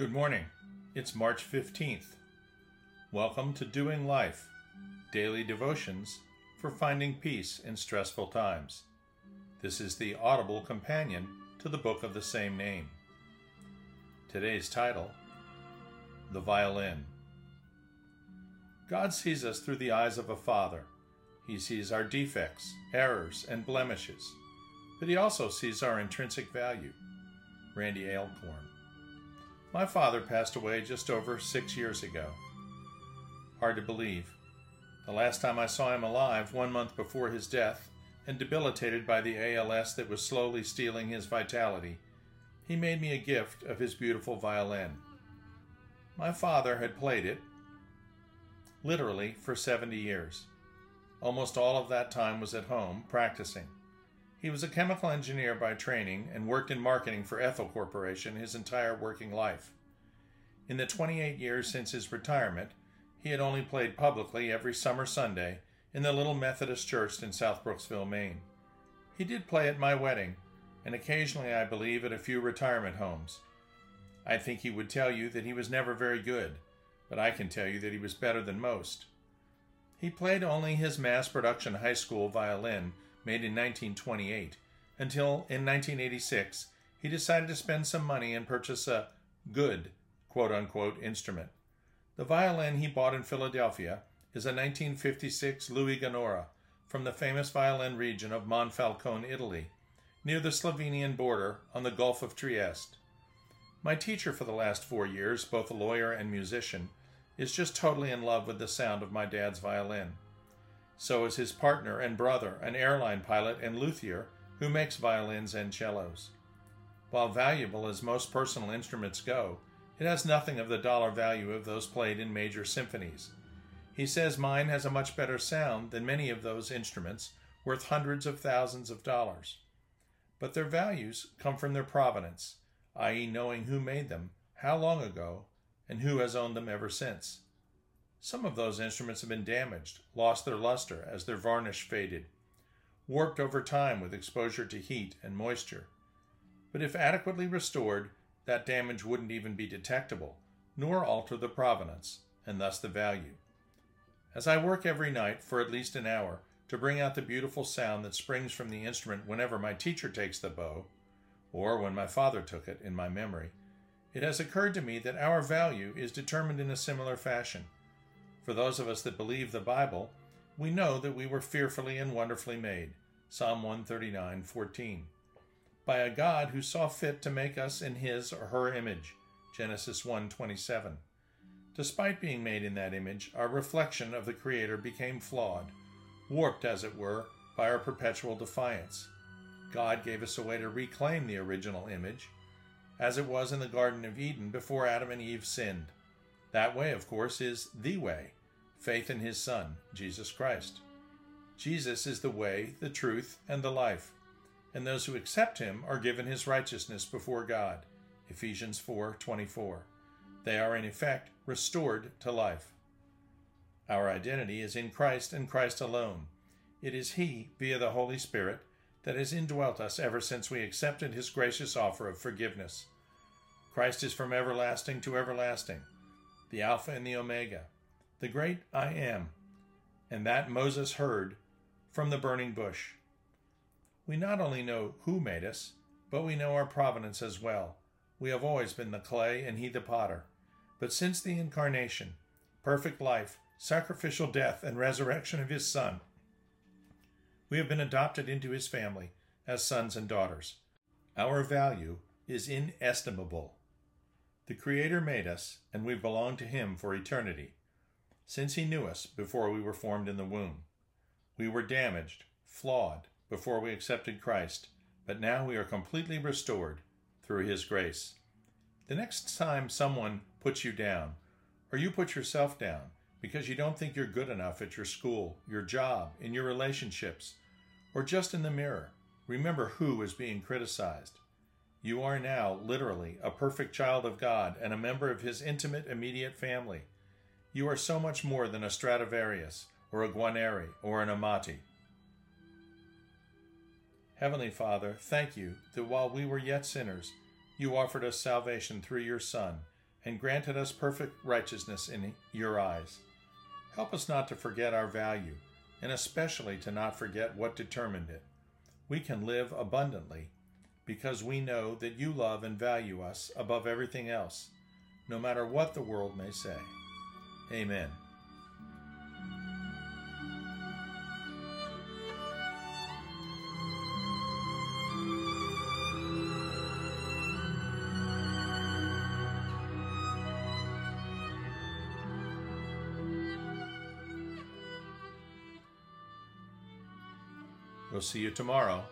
Good morning. It's March 15th. Welcome to Doing Life, daily devotions for finding peace in stressful times. This is the audible companion to the book of the same name. Today's title The Violin. God sees us through the eyes of a father. He sees our defects, errors, and blemishes, but he also sees our intrinsic value. Randy Alcorn. My father passed away just over six years ago. Hard to believe. The last time I saw him alive, one month before his death, and debilitated by the ALS that was slowly stealing his vitality, he made me a gift of his beautiful violin. My father had played it, literally, for 70 years. Almost all of that time was at home, practicing. He was a chemical engineer by training and worked in marketing for Ethyl Corporation his entire working life. In the 28 years since his retirement, he had only played publicly every summer Sunday in the little Methodist church in South Brooksville, Maine. He did play at my wedding, and occasionally, I believe, at a few retirement homes. I think he would tell you that he was never very good, but I can tell you that he was better than most. He played only his mass production high school violin made in 1928, until in 1986 he decided to spend some money and purchase a good quote unquote instrument. The violin he bought in Philadelphia is a 1956 Louis Ganora from the famous violin region of Monfalcone, Italy, near the Slovenian border on the Gulf of Trieste. My teacher for the last four years, both a lawyer and musician, is just totally in love with the sound of my dad's violin. So is his partner and brother, an airline pilot and luthier who makes violins and cellos. While valuable as most personal instruments go, it has nothing of the dollar value of those played in major symphonies. He says mine has a much better sound than many of those instruments, worth hundreds of thousands of dollars. But their values come from their provenance, i.e., knowing who made them, how long ago, and who has owned them ever since. Some of those instruments have been damaged, lost their luster as their varnish faded, warped over time with exposure to heat and moisture. But if adequately restored, that damage wouldn't even be detectable, nor alter the provenance, and thus the value. As I work every night for at least an hour to bring out the beautiful sound that springs from the instrument whenever my teacher takes the bow, or when my father took it in my memory, it has occurred to me that our value is determined in a similar fashion. For those of us that believe the Bible, we know that we were fearfully and wonderfully made. Psalm 139:14. By a God who saw fit to make us in his or her image. Genesis 1:27. Despite being made in that image, our reflection of the Creator became flawed, warped as it were by our perpetual defiance. God gave us a way to reclaim the original image, as it was in the Garden of Eden before Adam and Eve sinned. That way, of course, is the way faith in his Son, Jesus Christ. Jesus is the way, the truth, and the life, and those who accept him are given his righteousness before God. Ephesians 4:24. They are in effect restored to life. Our identity is in Christ and Christ alone. It is he, via the Holy Spirit, that has indwelt us ever since we accepted his gracious offer of forgiveness. Christ is from everlasting to everlasting, the Alpha and the Omega, the great I am, and that Moses heard from the burning bush. We not only know who made us, but we know our provenance as well. We have always been the clay and he the potter. But since the incarnation, perfect life, sacrificial death, and resurrection of his Son, we have been adopted into his family as sons and daughters. Our value is inestimable. The Creator made us, and we belong to him for eternity since he knew us before we were formed in the womb. We were damaged, flawed, before we accepted Christ, but now we are completely restored through his grace. The next time someone puts you down, or you put yourself down because you don't think you're good enough at your school, your job, in your relationships, or just in the mirror, remember who is being criticized. You are now, literally, a perfect child of God and a member of his intimate, immediate family. You are so much more than a Stradivarius, or a Guarneri, or an Amati. Heavenly Father, thank you that while we were yet sinners, you offered us salvation through your Son, and granted us perfect righteousness in your eyes. Help us not to forget our value, and especially to not forget what determined it. We can live abundantly because we know that you love and value us above everything else, no matter what the world may say. Amen. We'll see you tomorrow